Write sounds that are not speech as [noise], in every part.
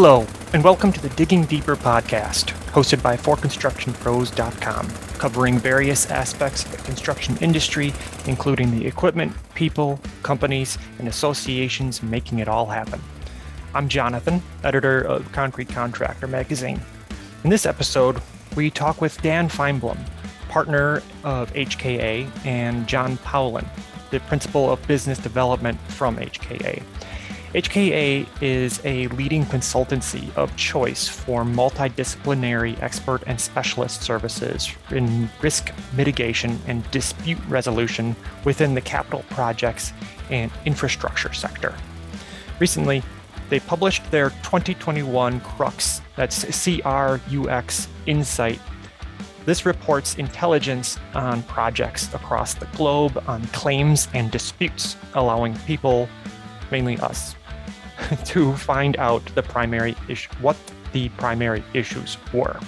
Hello, and welcome to the Digging Deeper podcast, hosted by ForConstructionPros.com, covering various aspects of the construction industry, including the equipment, people, companies, and associations making it all happen. I'm Jonathan, editor of Concrete Contractor magazine. In this episode, we talk with Dan Feinblum, partner of HKA, and John Paolin, the principal of business development from HKA. HKA is a leading consultancy of choice for multidisciplinary expert and specialist services in risk mitigation and dispute resolution within the capital projects and infrastructure sector. Recently, they published their 2021 CRUX, that's CRUX Insight. This reports intelligence on projects across the globe on claims and disputes, allowing people, mainly us, [laughs] to find out the primary issue, what the primary issues were.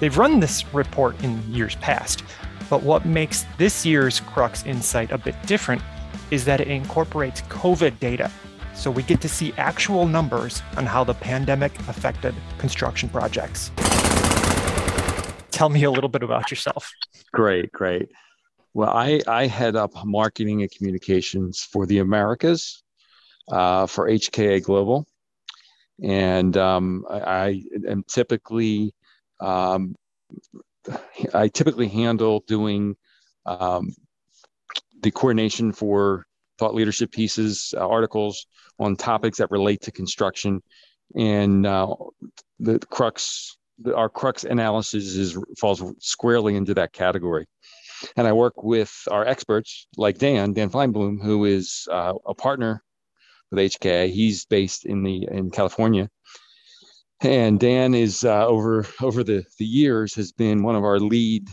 They've run this report in years past, but what makes this year's Crux Insight a bit different is that it incorporates COVID data. So we get to see actual numbers on how the pandemic affected construction projects. Tell me a little bit about yourself. Great, great. Well, I, I head up marketing and communications for the Americas uh, for HKA Global. And um, I, I, am typically um, I typically handle doing um, the coordination for thought leadership pieces, uh, articles on topics that relate to construction, and uh, the crux, the, our crux analysis is falls squarely into that category. And I work with our experts like Dan, Dan Feinblum, who is uh, a partner with HKA. He's based in the in California, and Dan is uh, over over the the years has been one of our lead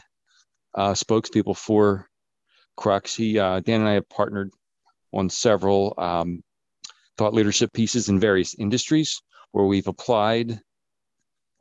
uh, spokespeople for Crux. He uh, Dan and I have partnered on several um, thought leadership pieces in various industries where we've applied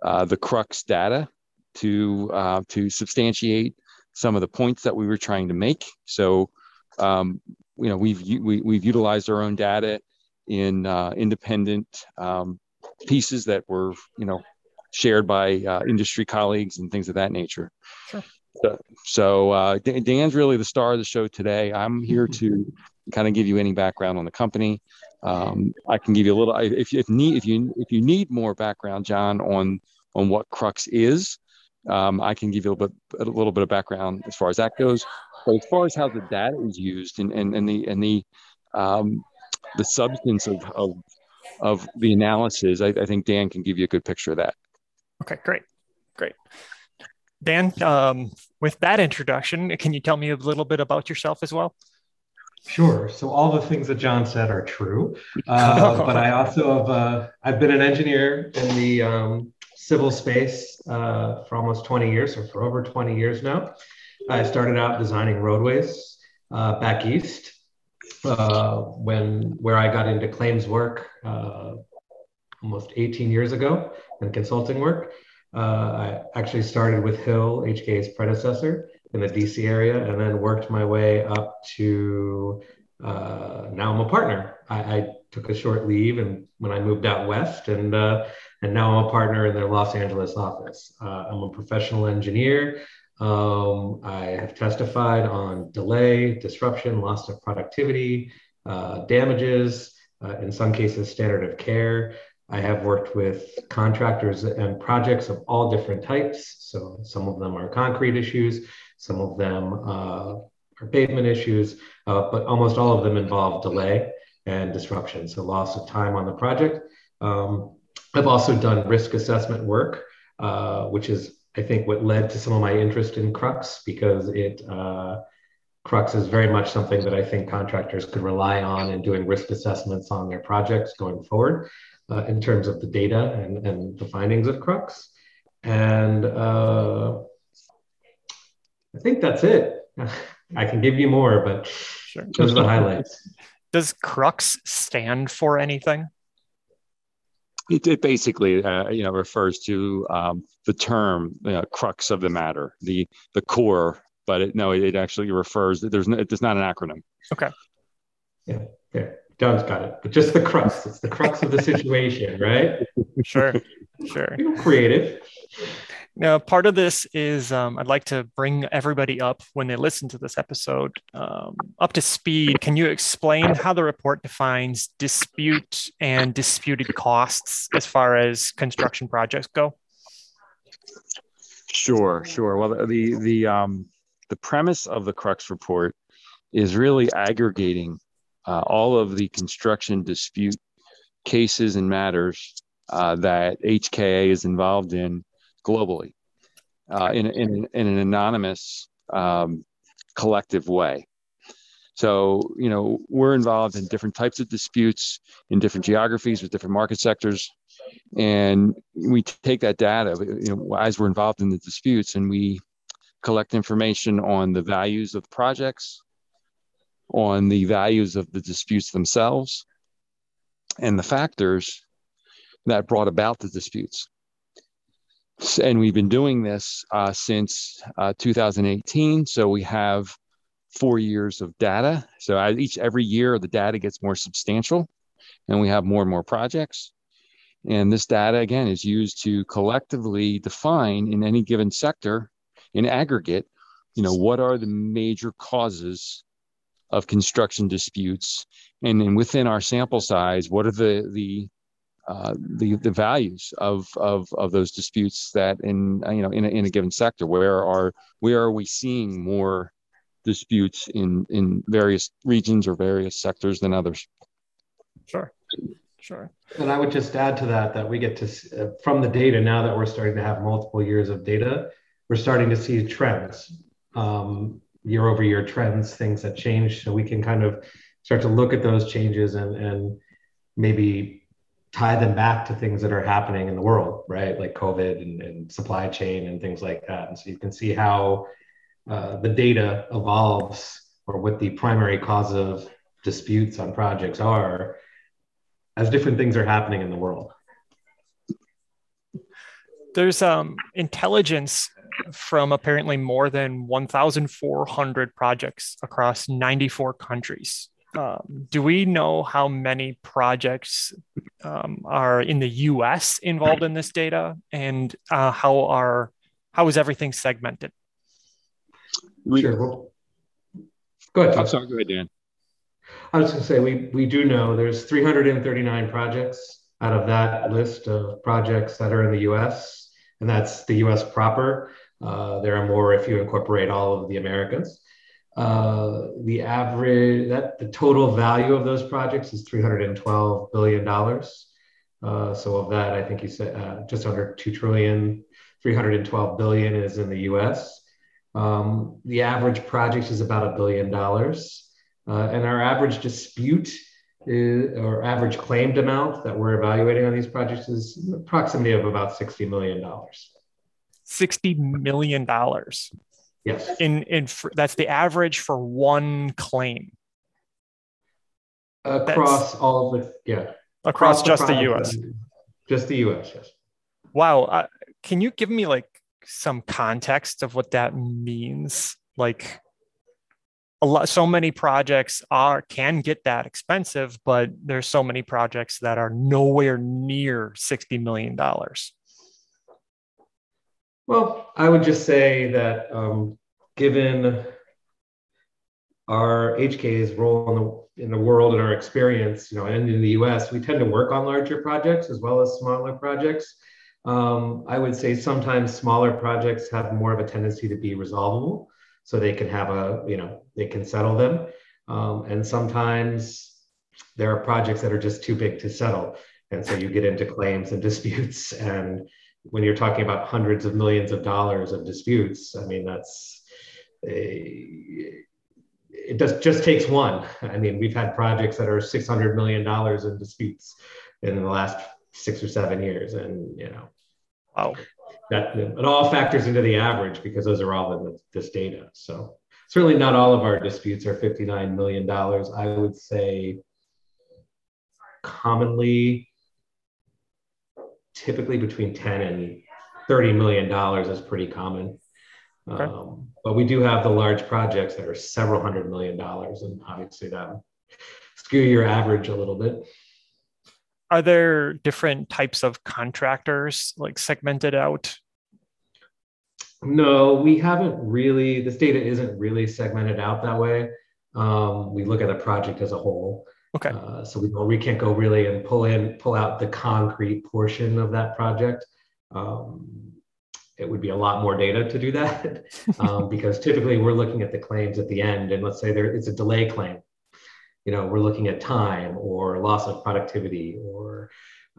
uh, the Crux data to uh, to substantiate some of the points that we were trying to make. So, um, you know, we've we, we've utilized our own data in uh, independent um, pieces that were, you know, shared by uh, industry colleagues and things of that nature. Sure. So, so uh, Dan's really the star of the show today. I'm here to kind of give you any background on the company. Um, I can give you a little if you if need if you if you need more background, John, on on what Crux is. Um, I can give you a little bit a little bit of background as far as that goes. But as far as how the data is used and and, and the and the um, the substance of, of, of the analysis, I, I, think Dan can give you a good picture of that. Okay, great. Great. Dan, um, with that introduction, can you tell me a little bit about yourself as well? Sure. So all the things that John said are true, uh, [laughs] but I also have uh, I've been an engineer in the um, civil space uh, for almost 20 years, or for over 20 years now. I started out designing roadways uh, back east, uh, when where I got into claims work uh, almost 18 years ago and consulting work. Uh, I actually started with Hill, HKA's predecessor in the DC area, and then worked my way up to uh, now I'm a partner. I, I, took a short leave and when I moved out west, and uh, and now I'm a partner in their Los Angeles office. I'm a professional engineer. Um, I have testified on delay, disruption, loss of productivity, uh, damages, uh, in some cases, standard of care. I have worked with contractors and projects of all different types. So some of them are concrete issues, some of them uh, are pavement issues, uh, but almost all of them involve delay and disruption. So loss of time on the project. Um, I've also done risk assessment work, uh, which is I think what led to some of my interest in Crux because it uh, Crux is very much something that I think contractors could rely on in doing risk assessments on their projects going forward uh, in terms of the data and, and the findings of Crux. And uh, I think that's it. [laughs] I can give you more, but sure. those are the highlights. Does Crux stand for anything? It, it basically, uh, you know, refers to um, the term you know, crux of the matter, the the core. But it, no, it actually refers. There's no, it's not an acronym. Okay. Yeah. Yeah. John's got it, but just the crux. It's the crux of the situation, right? [laughs] Sure, sure. [laughs] creative. Now, part of this is um, I'd like to bring everybody up when they listen to this episode um, up to speed. Can you explain how the report defines dispute and disputed costs as far as construction projects go? Sure, sure. Well, the the um, the premise of the Crux report is really aggregating uh, all of the construction dispute cases and matters uh, that HKA is involved in globally uh, in, in, in, an anonymous um, collective way. So, you know, we're involved in different types of disputes in different geographies with different market sectors. And we take that data, you know, as we're involved in the disputes, and we collect information on the values of projects, on the values of the disputes themselves, and the factors that brought about the disputes and we've been doing this uh, since uh, 2018. So we have four years of data. So each every year the data gets more substantial, and we have more and more projects. And this data again is used to collectively define in any given sector, in aggregate, you know what are the major causes of construction disputes, and then within our sample size, what are the the uh, the the values of of of those disputes that in uh, you know in a, in a given sector where are where are we seeing more disputes in in various regions or various sectors than others? Sure. Sure. And i would just add to that that we get to uh, from the data now that we're starting to have multiple years of data we're starting to see trends um, year over year trends things that change. So we can kind of start to look at those changes and and maybe tie them back to things that are happening in the world, right? Like COVID and, and supply chain and things like that. And so you can see how uh, the data evolves or what the primary cause of disputes on projects are as different things are happening in the world. There's um, intelligence from apparently more than 1,400 projects across 94 countries. Um, do we know how many projects um, are in the U.S. involved in this data, and uh, how are how is everything segmented? We, sure. go ahead. I'm sorry. Go ahead, Dan. I was going to say we we do know there's 339 projects out of that list of projects that are in the U.S. and that's the U.S. proper. Uh, there are more if you incorporate all of the Americas. Uh, the average that the total value of those projects is 312 billion dollars. Uh, so of that, I think you said uh, just under two trillion, 312 billion is in the U.S. Um, the average project is about a billion dollars, uh, and our average dispute is, or average claimed amount that we're evaluating on these projects is approximately of about 60 million dollars. 60 million dollars. Yes. In in that's the average for one claim. Across that's, all of the yeah. Across, across just the, the U.S. Just the U.S. Yes. Wow. Uh, can you give me like some context of what that means? Like a lot so many projects are can get that expensive but there's so many projects that are nowhere near 60 million dollars well, I would just say that um, given our HK's role in the in the world and our experience, you know, and in the U.S., we tend to work on larger projects as well as smaller projects. Um, I would say sometimes smaller projects have more of a tendency to be resolvable, so they can have a, you know, they can settle them, um, and sometimes there are projects that are just too big to settle, and so you get into claims and [laughs] disputes and when you're talking about hundreds of millions of dollars of disputes, I mean, that's a, it does just takes one. I mean, we've had projects that are $600 million in disputes in the last six or seven years. And, you know, wow. that it all factors into the average because those are all in this data. So certainly not all of our disputes are $59 million. I would say commonly typically between 10 and 30 million dollars is pretty common. Okay. Um, but we do have the large projects that are several hundred million dollars, and obviously that skew your average a little bit. Are there different types of contractors like segmented out? No, we haven't really. This data isn't really segmented out that way. Um, we look at a project as a whole. Okay. Uh, so we we can't go really and pull in pull out the concrete portion of that project. Um, it would be a lot more data to do that [laughs] um, because typically we're looking at the claims at the end, and let's say there it's a delay claim. You know, we're looking at time or loss of productivity or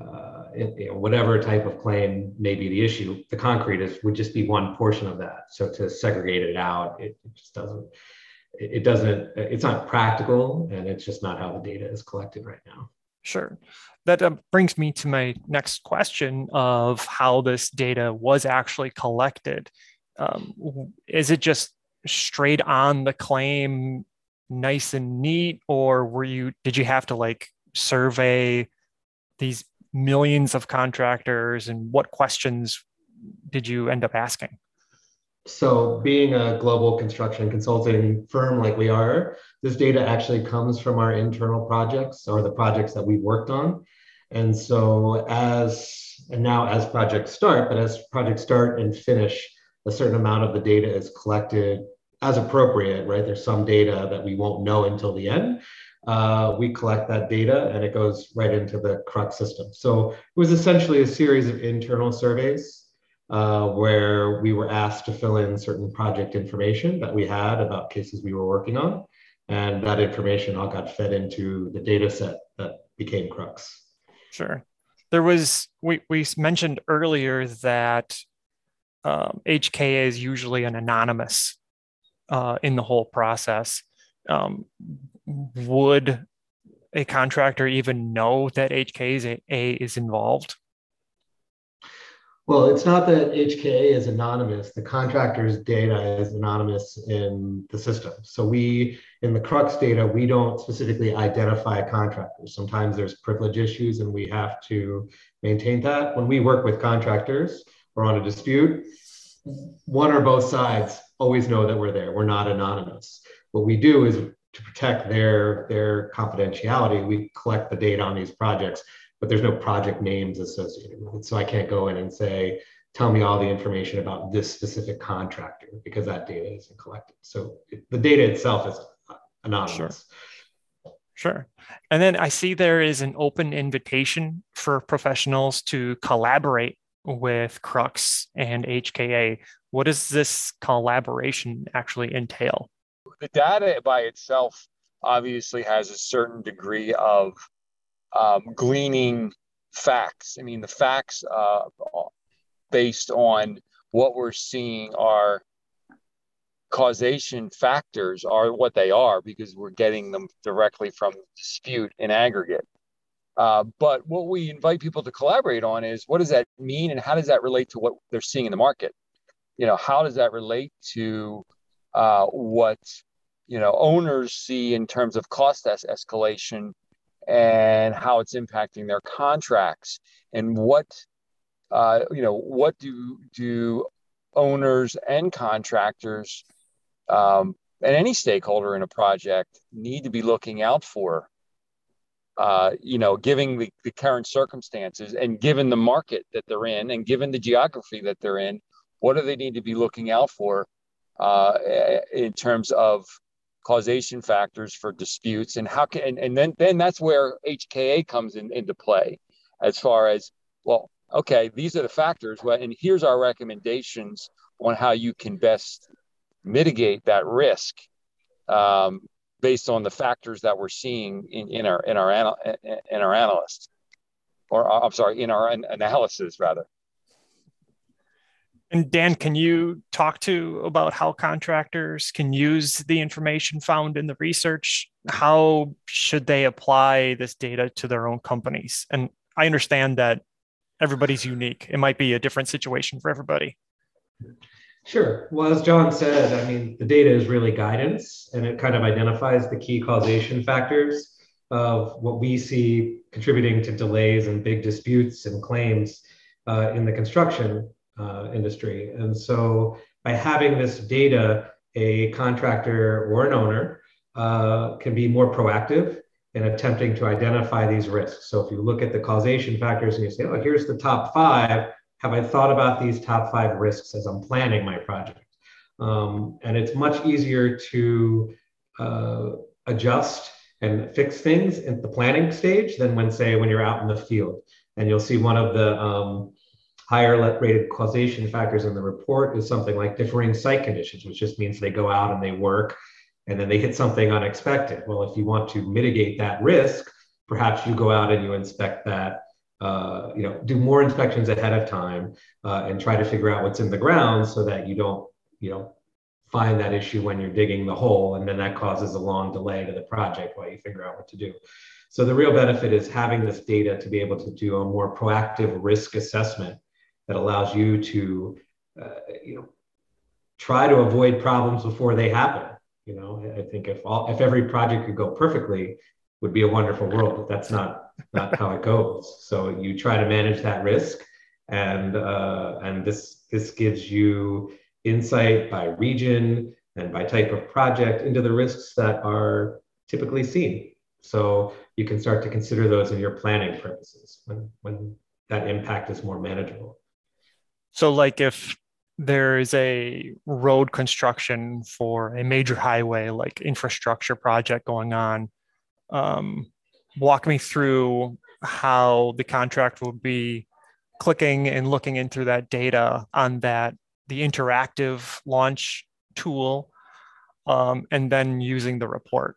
uh, you know, whatever type of claim may be the issue. The concrete is would just be one portion of that. So to segregate it out, it, it just doesn't it doesn't it's not practical and it's just not how the data is collected right now. Sure. That uh, brings me to my next question of how this data was actually collected. Um, is it just straight on the claim nice and neat or were you did you have to like survey these millions of contractors and what questions did you end up asking so, being a global construction consulting firm like we are, this data actually comes from our internal projects or the projects that we've worked on. And so, as and now as projects start, but as projects start and finish, a certain amount of the data is collected as appropriate, right? There's some data that we won't know until the end. Uh, we collect that data and it goes right into the Crux system. So it was essentially a series of internal surveys uh, where we were asked to fill in certain project information that we had about cases we were working on. And that information all got fed into the data set that became Crux. Sure. There was, we, we mentioned earlier that um, HKA is usually an anonymous uh, in the whole process. Um, would a contractor even know that HKA is involved? Well, it's not that HKA is anonymous. The contractor's data is anonymous in the system. So we, in the Crux data, we don't specifically identify contractors. Sometimes there's privilege issues and we have to maintain that. When we work with contractors or on a dispute, one or both sides always know that we're there. We're not anonymous. What we do is to protect their, their confidentiality, we collect the data on these projects but there's no project names associated with it. So I can't go in and say, tell me all the information about this specific contractor because that data isn't collected. So it, the data itself is anonymous. Sure. Sure. And then I see there is an open invitation for professionals to collaborate with Crux and HKA. What does this collaboration actually entail? The data by itself obviously has a certain degree of um, gleaning facts. I mean, the facts uh, based on what we're seeing are causation factors are what they are because we're getting them directly from dispute in aggregate. Uh, but what we invite people to collaborate on is what does that mean and how does that relate to what they're seeing in the market? You know, how does that relate to uh, what you know owners see in terms of cost es- escalation and how it's impacting their contracts and what uh, you know what do do owners and contractors um, and any stakeholder in a project need to be looking out for uh, you know given the, the current circumstances and given the market that they're in and given the geography that they're in what do they need to be looking out for uh, in terms of causation factors for disputes and how can and, and then then that's where HKA comes in into play as far as well okay these are the factors. And here's our recommendations on how you can best mitigate that risk um, based on the factors that we're seeing in, in our in our in our analysts or I'm sorry in our analysis rather and Dan, can you talk to about how contractors can use the information found in the research? How should they apply this data to their own companies? And I understand that everybody's unique. It might be a different situation for everybody. Sure. Well, as John said, I mean, the data is really guidance and it kind of identifies the key causation factors of what we see contributing to delays and big disputes and claims uh, in the construction uh, industry. And so by having this data, a contractor or an owner uh, can be more proactive in attempting to identify these risks. So if you look at the causation factors and you say, oh, here's the top five, have I thought about these top five risks as I'm planning my project? Um, and it's much easier to uh, adjust and fix things at the planning stage than when, say, when you're out in the field. And you'll see one of the um, higher rated causation factors in the report is something like differing site conditions, which just means they go out and they work and then they hit something unexpected. Well, if you want to mitigate that risk, perhaps you go out and you inspect that, uh, you know, do more inspections ahead of time uh, and try to figure out what's in the ground so that you don't, you know, find that issue when you're digging the hole and then that causes a long delay to the project while you figure out what to do. So the real benefit is having this data to be able to do a more proactive risk assessment that allows you to, uh, you know, try to avoid problems before they happen you know, I think if all if every project could go perfectly, would be a wonderful world, but that's not not how it goes. So you try to manage that risk, and uh, and this this gives you insight by region and by type of project into the risks that are typically seen. So you can start to consider those in your planning purposes when when that impact is more manageable. So like if there is a road construction for a major highway like infrastructure project going on um, walk me through how the contract will be clicking and looking into that data on that the interactive launch tool um, and then using the report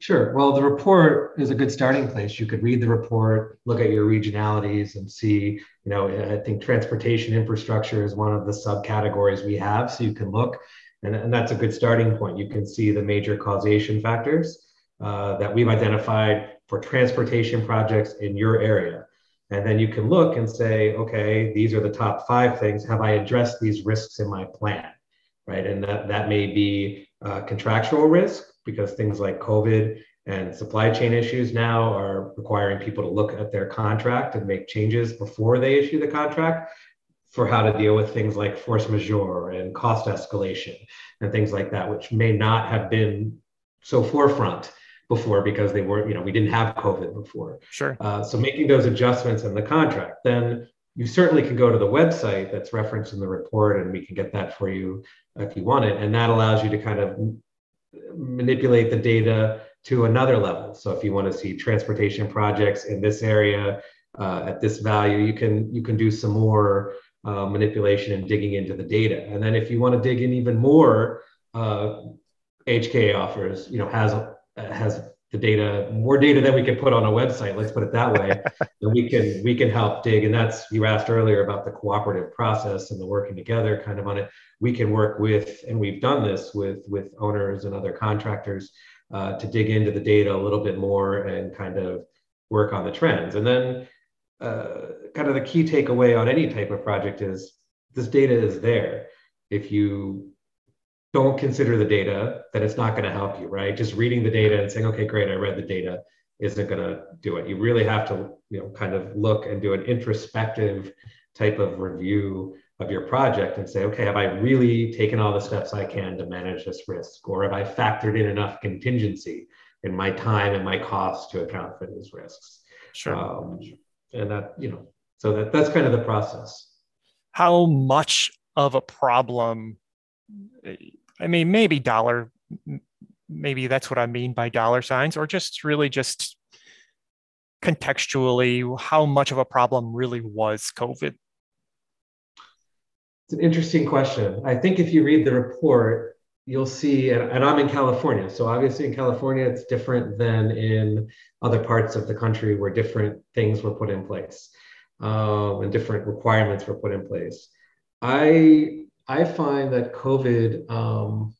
Sure. Well, the report is a good starting place. You could read the report, look at your regionalities, and see. You know, I think transportation infrastructure is one of the subcategories we have. So you can look, and, and that's a good starting point. You can see the major causation factors uh, that we've identified for transportation projects in your area. And then you can look and say, okay, these are the top five things. Have I addressed these risks in my plan? Right. And that, that may be uh, contractual risk because things like COVID and supply chain issues now are requiring people to look at their contract and make changes before they issue the contract for how to deal with things like force majeure and cost escalation and things like that, which may not have been so forefront before because they weren't, you know, we didn't have COVID before. Sure. Uh, so making those adjustments in the contract, then you certainly can go to the website that's referenced in the report and we can get that for you if you want it. And that allows you to kind of manipulate the data to another level. So if you want to see transportation projects in this area uh, at this value, you can you can do some more uh, manipulation and digging into the data. And then if you want to dig in even more, uh, HKA offers you know has has the data more data than we can put on a website. Let's put it that way. [laughs] and we can we can help dig. And that's you asked earlier about the cooperative process and the working together kind of on it we can work with, and we've done this with, with owners and other contractors uh, to dig into the data a little bit more and kind of work on the trends. And then uh, kind of the key takeaway on any type of project is this data is there. If you don't consider the data, then it's not going to help you, right? Just reading the data and saying, okay, great, I read the data isn't going to do it. You really have to, you know, kind of look and do an introspective type of review of your project and say, okay, have I really taken all the steps I can to manage this risk? Or have I factored in enough contingency in my time and my costs to account for these risks? Sure. Um, and that, you know, so that, that's kind of the process. How much of a problem, I mean, maybe dollar, maybe that's what I mean by dollar signs, or just really just contextually, how much of a problem really was COVID it's an interesting question. I think if you read the report, you'll see, and, I'm in California. So obviously in California, it's different than in other parts of the country where different things were put in place um, and different requirements were put in place. I, I find that COVID um,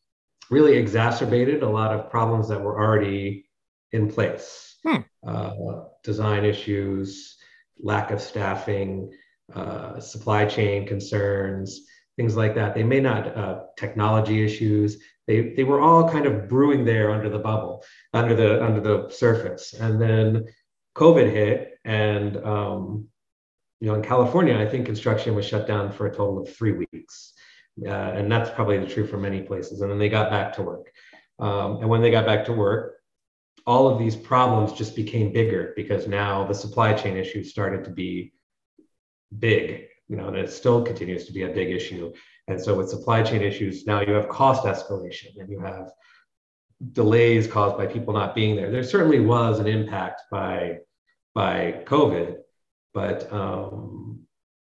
really exacerbated a lot of problems that were already in place. Hmm. Uh, design issues, lack of staffing, uh, supply chain concerns, things like that. They may not uh, technology issues. They they were all kind of brewing there under the bubble, under the under the surface, and then COVID hit, and um, you know, in California, I think construction was shut down for a total of three weeks, uh, and that's probably truth for many places. And then they got back to work, um, and when they got back to work, all of these problems just became bigger because now the supply chain issues started to be big, you know, and it still continues to be a big issue. And so with supply chain issues, now you have cost escalation and you have delays caused by people not being there. There certainly was an impact by by COVID, but um,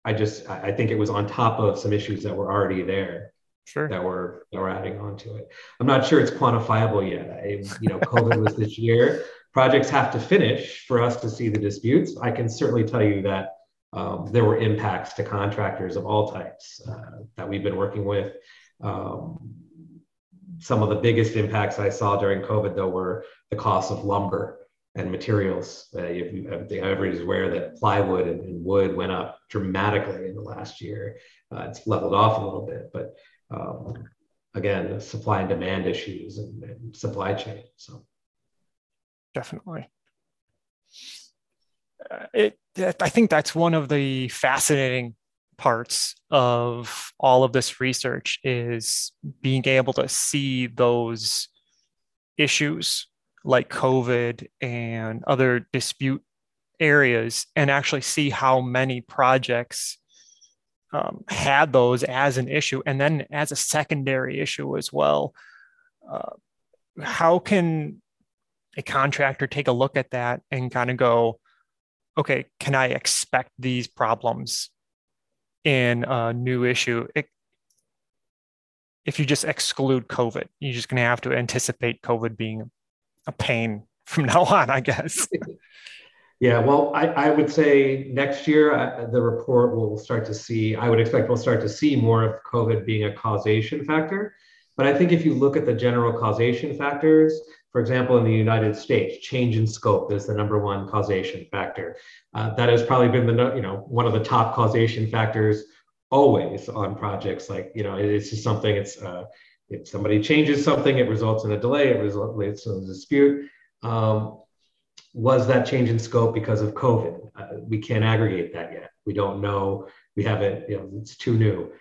I just I think it was on top of some issues that were already there. Sure. That were that were adding on to it. I'm not sure it's quantifiable yet. I, you know, COVID was this year. Projects have to finish for us to see the disputes. I can certainly tell you that um, there were impacts to contractors of all types uh, that we've been working with. Um, some of the biggest impacts I saw during COVID, though, were the cost of lumber and materials. Uh, if you, everybody's aware that plywood and, and, wood went up dramatically in the last year. Uh, it's leveled off a little bit, but um, again, supply and demand issues and, and supply chain. So definitely. Uh, it, I think that's one of the fascinating parts of all of this research is being able to see those issues like COVID and other dispute areas and actually see how many projects um, had those as an issue and then as a secondary issue as well. Uh, how can a contractor take a look at that and kind of go, okay, can I expect these problems in a new issue? It, if you just exclude COVID, you're just going to have to anticipate COVID being a pain from [laughs] now on, I guess. [laughs] Yeah, well, I, I would say next year uh, the report will start to see, I would expect we'll start to see more of COVID being a causation factor. But I think if you look at the general causation factors, for example, in the United States, change in scope is the number one causation factor. Uh, that has probably been the you know one of the top causation factors always on projects. Like you know, it's just something. It's uh, if somebody changes something, it results in a delay. It results in a dispute. Um, was that change in scope because of COVID? Uh, we can't aggregate that yet. We don't know. We haven't. You know, it's too new.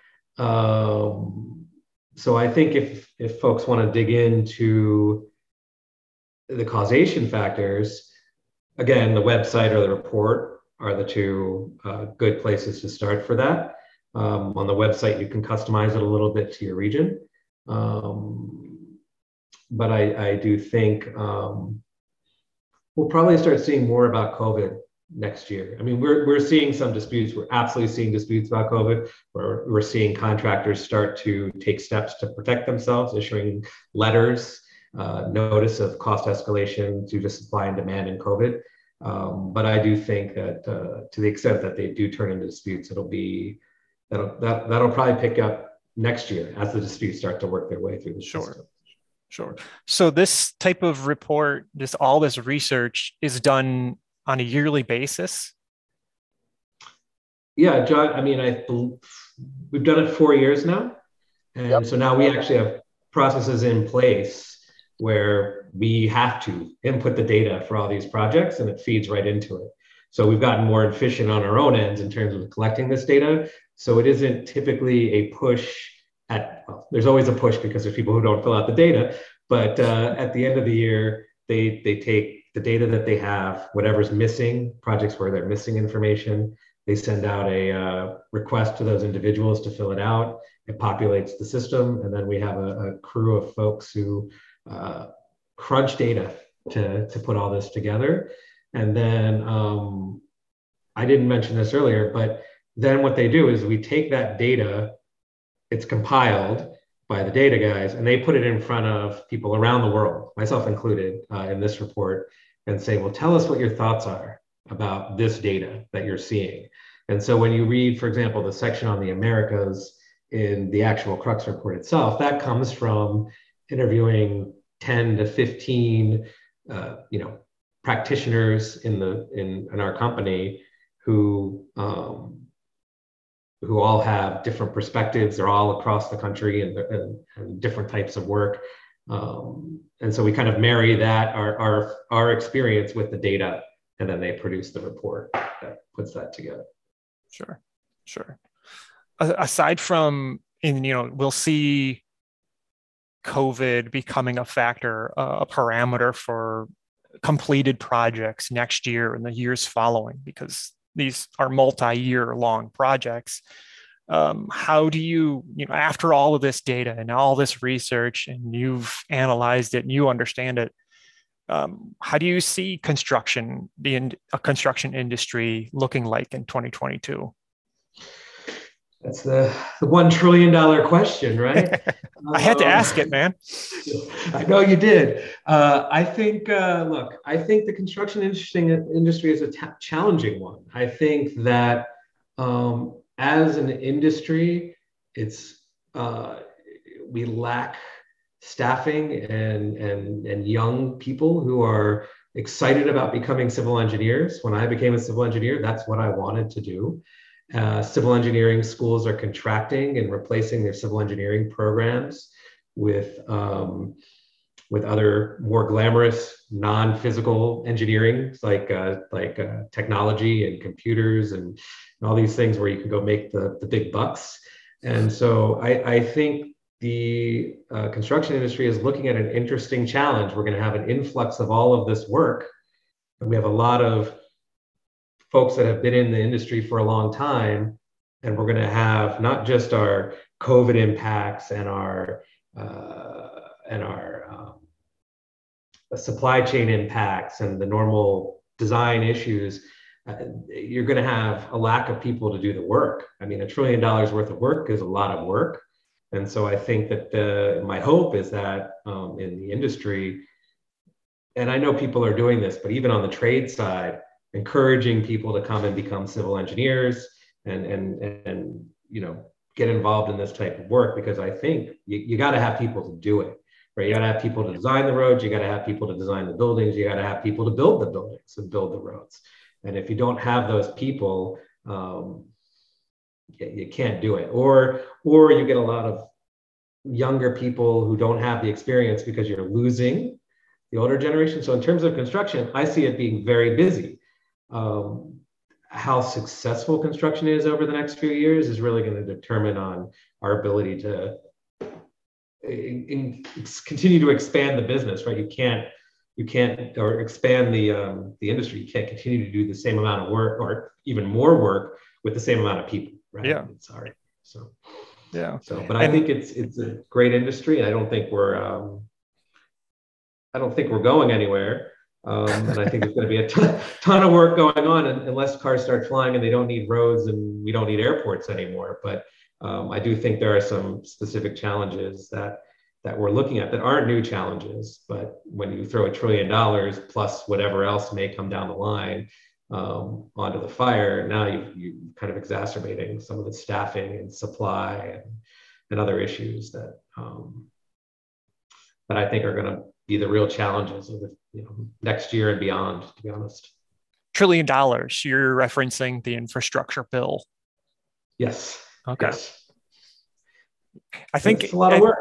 Um, so I think if if folks want to dig into the causation factors, again, the website or the report are the two uh, good places to start for that. Um, on the website, you can customize it a little bit to your region. Um, but I, I, do think um, we'll probably start seeing more about COVID next year. I mean, we're, we're seeing some disputes. We're absolutely seeing disputes about COVID, where we're seeing contractors start to take steps to protect themselves, issuing letters uh, notice of cost escalation due to supply and demand in COVID. Um, but I do think that uh, to the extent that they do turn into disputes, it'll be that'll that, that'll probably pick up next year as the disputes start to work their way through the sure. system. Sure. So this type of report, this all this research is done on a yearly basis. Yeah, John. I mean, I we've done it four years now, and yep. so now we actually have processes in place where we have to input the data for all these projects and it feeds right into it. So we've gotten more efficient on our own ends in terms of collecting this data. So it isn't typically a push at, well, there's always a push because there's people who don't fill out the data. But uh, at the end of the year, they, they take the data that they have, whatever's missing, projects where they're missing information, they send out a uh, request to those individuals to fill it out. It populates the system. And then we have a, a crew of folks who uh, crunch data to, to put all this together. And then um, I didn't mention this earlier, but then what they do is we take that data, it's compiled by the data guys, and they put it in front of people around the world, myself included, uh, in this report, and say, well, tell us what your thoughts are about this data that you're seeing. And so when you read, for example, the section on the Americas in the actual Crux report itself, that comes from interviewing 10 to 15 uh, you know practitioners in the in, in our company who um, who all have different perspectives. They're all across the country and, and, and different types of work. Um, and so we kind of marry that our, our our experience with the data and then they produce the report that puts that together. Sure sure. Aside from in you know we'll see COVID becoming a factor, uh, a parameter for completed projects next year and the years following because these are multi-year long projects. Um, how do you you know after all of this data and all this research and you've analyzed it and you understand it um, how do you see construction the in, a construction industry looking like in 2022 that's the, the one trillion dollar question, right? [laughs] I had to um, ask it, man. [laughs] I know you did. Uh, I think, uh, look, I think the construction industry is a t- challenging one. I think that um, as an industry, it's uh, we lack staffing and and and young people who are excited about becoming civil engineers. When I became a civil engineer, that's what I wanted to do. Uh, civil engineering schools are contracting and replacing their civil engineering programs with um, with other more glamorous non-physical engineering like uh, like uh, technology and computers and, and, all these things where you can go make the, the big bucks. And so I, I think the uh, construction industry is looking at an interesting challenge. We're going to have an influx of all of this work and we have a lot of folks that have been in the industry for a long time. And we're going to have not just our COVID impacts and our uh, and our um, supply chain impacts and the normal design issues. Uh, you're going to have a lack of people to do the work. I mean, a trillion dollars worth of work is a lot of work. And so I think that uh, my hope is that um, in the industry, and I know people are doing this, but even on the trade side, encouraging people to come and become civil engineers and and and you know get involved in this type of work because I think you, you got to have people to do it. Right? You got to have people to design the roads. You got to have people to design the buildings. You got to have people to build the buildings and build the roads. And if you don't have those people, um, you, you can't do it. Or or you get a lot of younger people who don't have the experience because you're losing the older generation. So in terms of construction, I see it being very busy um, how successful construction is over the next few years is really going to determine on our ability to in, in, continue to expand the business right? You can't you can't or expand the um, the industry. You can't continue to do the same amount of work or even more work with the same amount of people right? Yeah. Sorry so. Yeah. So but i think it's it's a great industry and i don't think we're um, i don't think we're going anywhere um, and I think there's going to be a ton, ton of work going on unless cars start flying and they don't need roads and we don't need airports anymore. But um, I do think there are some specific challenges that that we're looking at that aren't new challenges. But when you throw a trillion dollars plus whatever else may come down the line um, onto the fire, now you you kind of exacerbating some of the staffing and supply and, and other issues that um, that I think are going to be the real challenges of the you know next year and beyond to be honest. Trillion dollars you're referencing the infrastructure bill. Yes. Okay. Yes. i think it's a lot of work.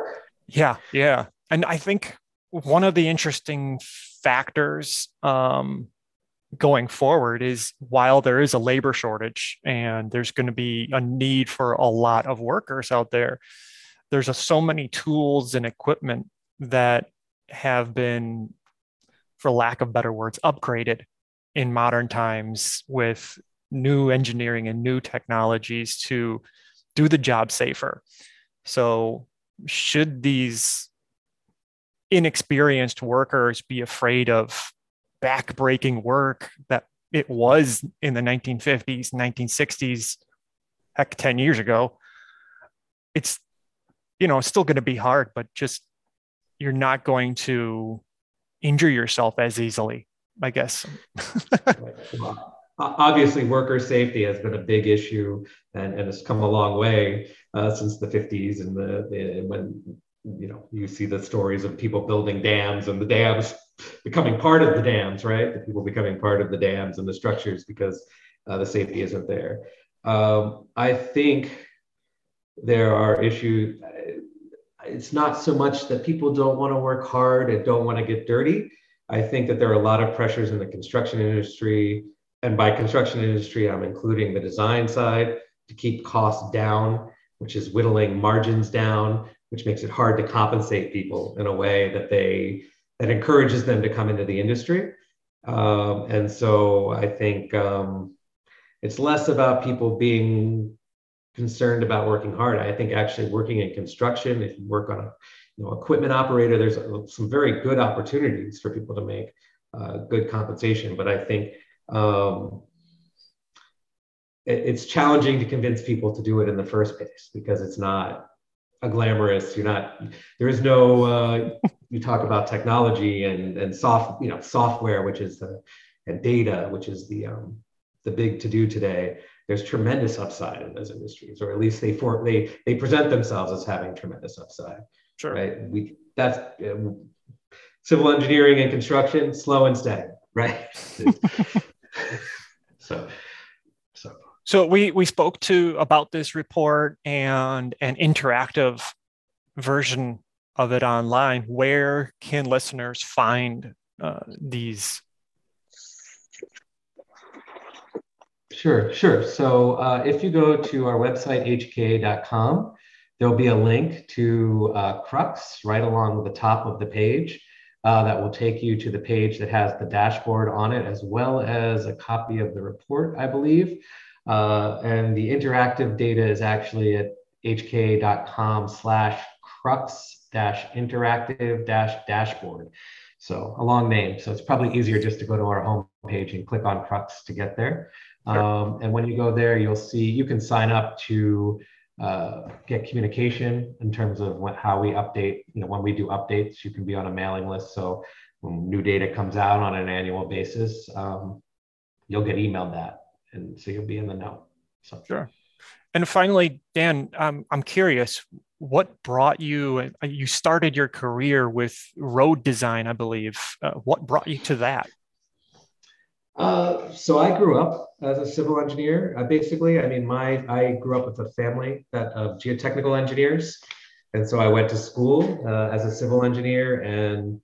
Yeah yeah. And i think one of the interesting factors um, going forward is while there is a labor shortage and there's going to be a need for a lot of workers out there there's a, so many tools and equipment that have been for lack of better words, upgraded in modern times with new engineering and new technologies to do the job safer. So, should these inexperienced workers be afraid of backbreaking work that it was in the 1950s, 1960s, heck, 10 years ago? It's, you know, still going to be hard, but just you're not going to injure yourself as easily, I guess. [laughs] Obviously, worker safety has been a big issue and, and has come a long way uh, since the 50s and the, the when you know you see the stories of people building dams and the dams becoming part of the dams, right? The people becoming part of the dams and the structures because uh, the safety isn't there. Um, I think there are issues it's not so much that people don't want to work hard and don't want to get dirty. I think that there are a lot of pressures in the construction industry. And by construction industry, I'm including the design side to keep costs down, which is whittling margins down, which makes it hard to compensate people in a way that they that encourages them to come into the industry. Um, and so I think um, it's less about people being concerned about working hard. I think actually working in construction, if you work on a you know, equipment operator, there's some very good opportunities for people to make uh, good compensation. But I think um, it, it's challenging to convince people to do it in the first place because it's not a glamorous. You're not. There is no. Uh, you talk about technology and and soft, you know, software, which is the and data, which is the um, the big to do today. There's tremendous upside in those industries, or at least they for they they present themselves as having tremendous upside. Sure. Right. We that's uh, civil engineering and construction, slow and steady. Right. [laughs] so. So. So we we spoke to about this report and an interactive version of it online. Where can listeners find uh, these? Sure, sure. So uh, if you go to our website, hka.com, there'll be a link to uh, Crux right along the top of the page. Uh, that will take you to the page that has the dashboard on it, as well as a copy of the report, I believe. Uh, and the interactive data is actually at hka.com slash crux dash interactive dash dashboard. So a long name. So it's probably easier just to go to our homepage and click on Crux to get there. Sure. Um, and when you go there, you'll see you can sign up to uh, get communication in terms of what, how we update. You know, when we do updates, you can be on a mailing list. So when new data comes out on an annual basis, um, you'll get emailed that and so you'll be in the know. So sure. And finally, Dan, um, I'm curious, what brought you? Uh, you started your career with road design, I believe. Uh, what brought you to that? Uh, so I grew up as a civil engineer. Uh, basically, I mean, my I grew up with a family that of geotechnical engineers, and so I went to school uh, as a civil engineer. And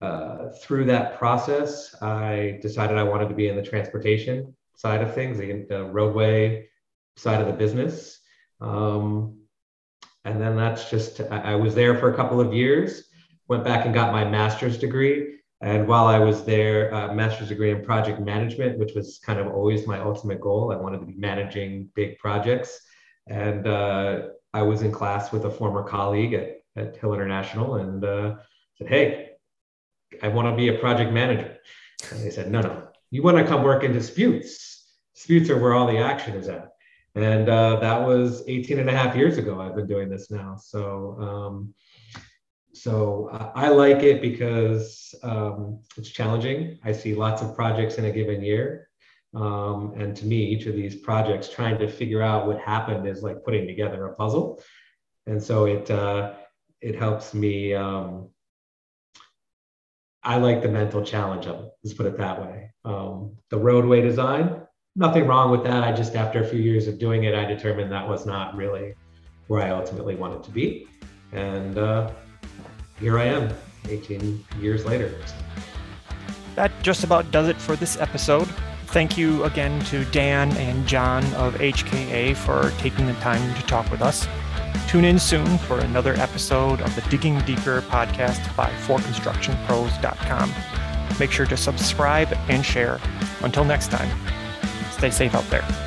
uh, through that process, I decided I wanted to be in the transportation side of things, the, the roadway side of the business. Um, and then that's just, I, I was there for a couple of years, went back and got my master's degree. And while I was there, uh, master's degree in project management, which was kind of always my ultimate goal. I wanted to be managing big projects. And uh, I was in class with a former colleague at, at Hill International and uh, said, Hey, I want to be a project manager. And they said, No, no, you want to come work in disputes. Disputes are where all the action is at. And uh, that was 18 and a half years ago. I've been doing this now. So, um, so I like it because um, it's challenging. I see lots of projects in a given year. Um, and to me, each of these projects, trying to figure out what happened is like putting together a puzzle. And so it, uh, it helps me um, I like the mental challenge of it. Let's put it that way. Um, the roadway design, nothing wrong with that. I just, after a few years of doing it, I determined that was not really where I ultimately wanted to be. And uh, here I am, 18 years later. That just about does it for this episode. Thank you again to Dan and John of HKA for taking the time to talk with us. Tune in soon for another episode of the Digging Deeper podcast by forconstructionpros.com. Make sure to subscribe and share. Until next time, stay safe out there.